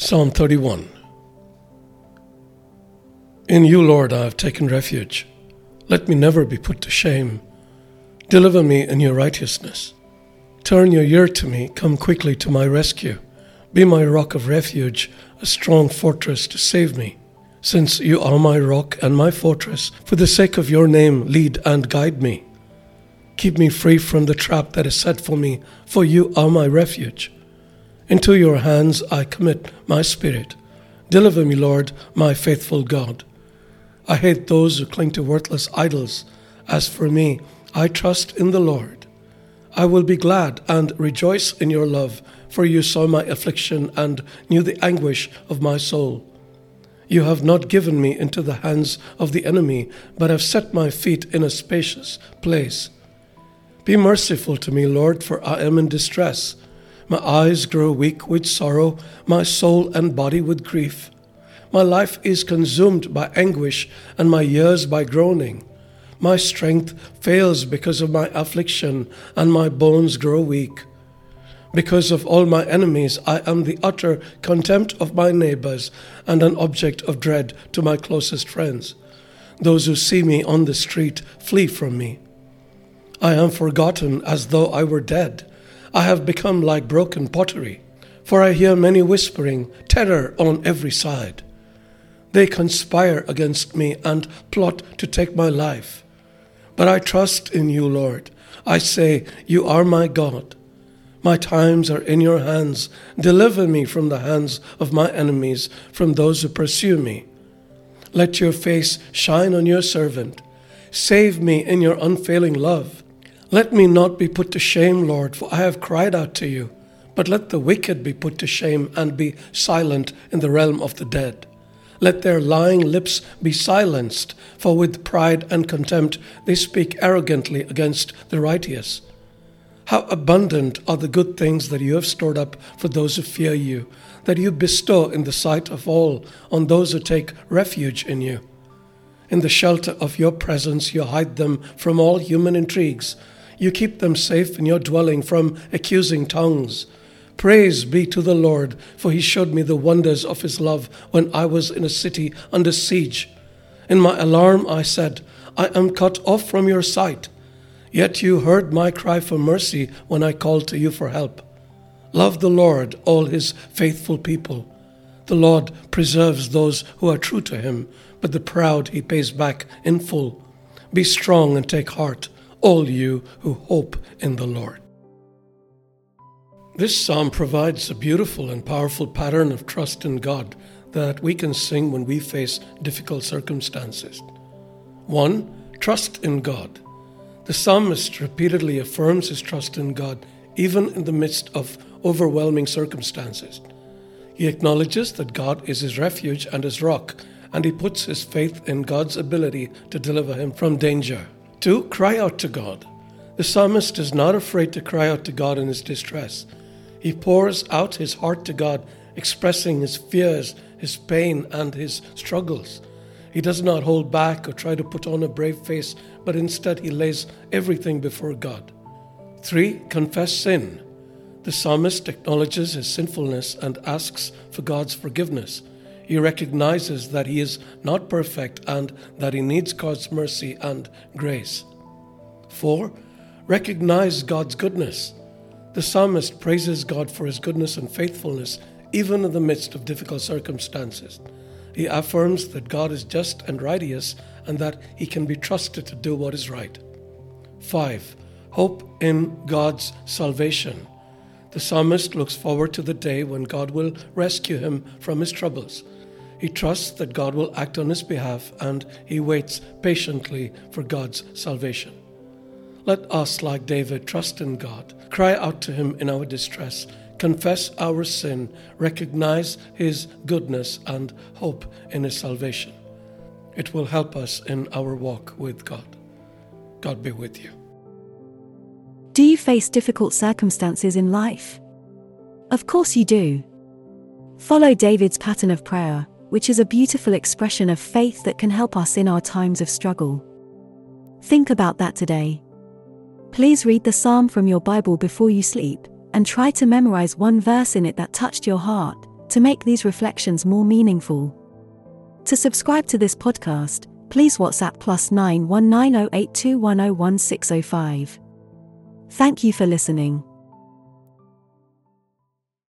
Psalm 31 In you, Lord, I have taken refuge. Let me never be put to shame. Deliver me in your righteousness. Turn your ear to me, come quickly to my rescue. Be my rock of refuge, a strong fortress to save me. Since you are my rock and my fortress, for the sake of your name, lead and guide me. Keep me free from the trap that is set for me, for you are my refuge. Into your hands I commit my spirit. Deliver me, Lord, my faithful God. I hate those who cling to worthless idols. As for me, I trust in the Lord. I will be glad and rejoice in your love, for you saw my affliction and knew the anguish of my soul. You have not given me into the hands of the enemy, but have set my feet in a spacious place. Be merciful to me, Lord, for I am in distress. My eyes grow weak with sorrow, my soul and body with grief. My life is consumed by anguish, and my years by groaning. My strength fails because of my affliction, and my bones grow weak. Because of all my enemies, I am the utter contempt of my neighbors, and an object of dread to my closest friends. Those who see me on the street flee from me. I am forgotten as though I were dead. I have become like broken pottery, for I hear many whispering, terror on every side. They conspire against me and plot to take my life. But I trust in you, Lord. I say, You are my God. My times are in your hands. Deliver me from the hands of my enemies, from those who pursue me. Let your face shine on your servant. Save me in your unfailing love. Let me not be put to shame, Lord, for I have cried out to you. But let the wicked be put to shame and be silent in the realm of the dead. Let their lying lips be silenced, for with pride and contempt they speak arrogantly against the righteous. How abundant are the good things that you have stored up for those who fear you, that you bestow in the sight of all on those who take refuge in you. In the shelter of your presence, you hide them from all human intrigues you keep them safe in your dwelling from accusing tongues. Praise be to the Lord, for he showed me the wonders of his love when I was in a city under siege. In my alarm, I said, I am cut off from your sight. Yet you heard my cry for mercy when I called to you for help. Love the Lord, all his faithful people. The Lord preserves those who are true to him, but the proud he pays back in full. Be strong and take heart all you who hope in the Lord. This psalm provides a beautiful and powerful pattern of trust in God that we can sing when we face difficult circumstances. 1. Trust in God. The psalmist repeatedly affirms his trust in God even in the midst of overwhelming circumstances. He acknowledges that God is his refuge and his rock, and he puts his faith in God's ability to deliver him from danger. Two, cry out to God. The psalmist is not afraid to cry out to God in his distress. He pours out his heart to God, expressing his fears, his pain, and his struggles. He does not hold back or try to put on a brave face, but instead he lays everything before God. 3. Confess sin. The psalmist acknowledges his sinfulness and asks for God's forgiveness. He recognizes that he is not perfect and that he needs God's mercy and grace. 4. Recognize God's goodness. The psalmist praises God for his goodness and faithfulness even in the midst of difficult circumstances. He affirms that God is just and righteous and that he can be trusted to do what is right. 5. Hope in God's salvation. The psalmist looks forward to the day when God will rescue him from his troubles. He trusts that God will act on his behalf and he waits patiently for God's salvation. Let us, like David, trust in God, cry out to him in our distress, confess our sin, recognize his goodness, and hope in his salvation. It will help us in our walk with God. God be with you. Do you face difficult circumstances in life? Of course you do. Follow David's pattern of prayer which is a beautiful expression of faith that can help us in our times of struggle. Think about that today. Please read the psalm from your Bible before you sleep, and try to memorize one verse in it that touched your heart, to make these reflections more meaningful. To subscribe to this podcast, please WhatsApp plus 9190821011605. Thank you for listening.